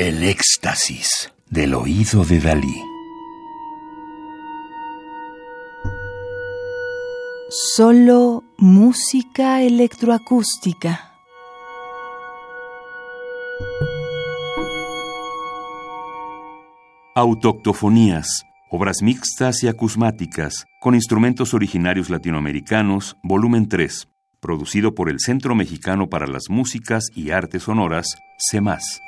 El éxtasis del oído de Dalí. Solo música electroacústica. Autoctofonías, obras mixtas y acusmáticas, con instrumentos originarios latinoamericanos, volumen 3, producido por el Centro Mexicano para las Músicas y Artes Sonoras, CEMAS.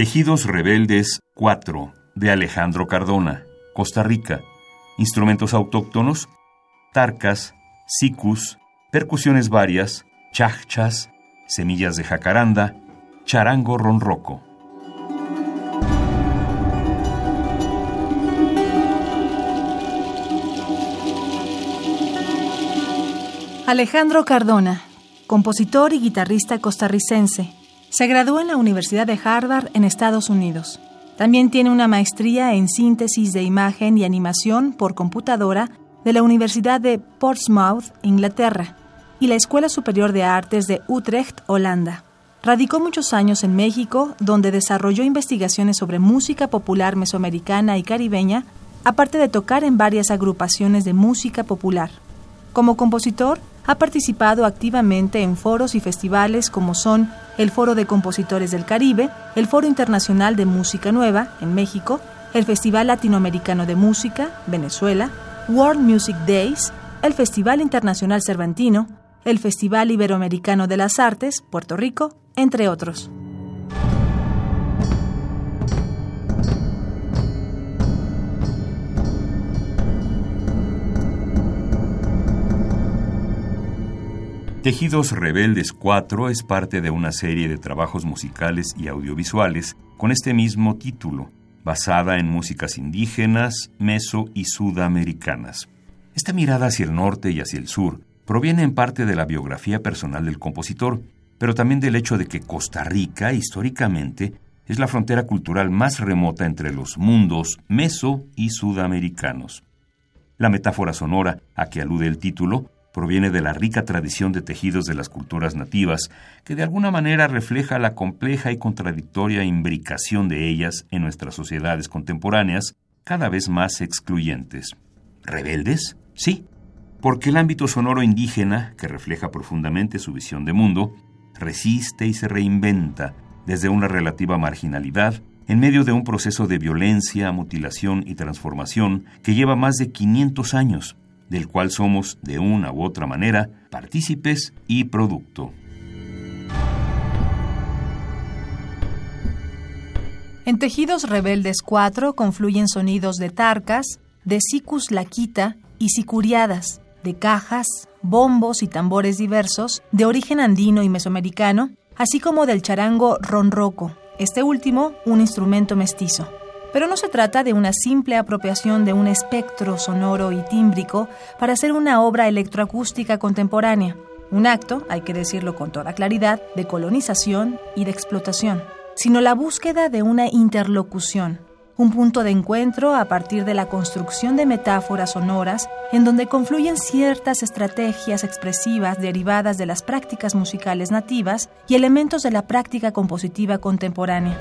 Tejidos Rebeldes 4 de Alejandro Cardona, Costa Rica. Instrumentos autóctonos, tarcas, sicus, percusiones varias, chachas, semillas de jacaranda, charango ronroco. Alejandro Cardona, compositor y guitarrista costarricense. Se graduó en la Universidad de Harvard en Estados Unidos. También tiene una maestría en síntesis de imagen y animación por computadora de la Universidad de Portsmouth, Inglaterra, y la Escuela Superior de Artes de Utrecht, Holanda. Radicó muchos años en México, donde desarrolló investigaciones sobre música popular mesoamericana y caribeña, aparte de tocar en varias agrupaciones de música popular. Como compositor, ha participado activamente en foros y festivales como son el Foro de Compositores del Caribe, el Foro Internacional de Música Nueva en México, el Festival Latinoamericano de Música, Venezuela, World Music Days, el Festival Internacional Cervantino, el Festival Iberoamericano de las Artes, Puerto Rico, entre otros. Tejidos Rebeldes 4 es parte de una serie de trabajos musicales y audiovisuales con este mismo título, basada en músicas indígenas, meso y sudamericanas. Esta mirada hacia el norte y hacia el sur proviene en parte de la biografía personal del compositor, pero también del hecho de que Costa Rica, históricamente, es la frontera cultural más remota entre los mundos meso y sudamericanos. La metáfora sonora a que alude el título proviene de la rica tradición de tejidos de las culturas nativas, que de alguna manera refleja la compleja y contradictoria imbricación de ellas en nuestras sociedades contemporáneas, cada vez más excluyentes. ¿Rebeldes? Sí, porque el ámbito sonoro indígena, que refleja profundamente su visión de mundo, resiste y se reinventa desde una relativa marginalidad en medio de un proceso de violencia, mutilación y transformación que lleva más de 500 años del cual somos, de una u otra manera, partícipes y producto. En Tejidos Rebeldes 4 confluyen sonidos de tarcas, de sicus laquita y sicuriadas, de cajas, bombos y tambores diversos de origen andino y mesoamericano, así como del charango ronroco, este último un instrumento mestizo. Pero no se trata de una simple apropiación de un espectro sonoro y tímbrico para hacer una obra electroacústica contemporánea, un acto, hay que decirlo con toda claridad, de colonización y de explotación, sino la búsqueda de una interlocución, un punto de encuentro a partir de la construcción de metáforas sonoras en donde confluyen ciertas estrategias expresivas derivadas de las prácticas musicales nativas y elementos de la práctica compositiva contemporánea.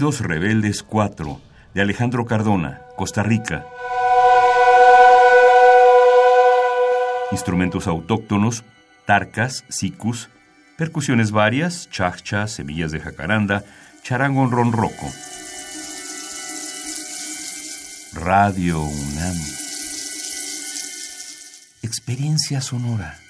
Rebeldes 4 de Alejandro Cardona, Costa Rica. Instrumentos autóctonos, tarcas, sicus, percusiones varias, chachas, semillas de jacaranda, charango ronroco. Radio UNAM. Experiencia sonora.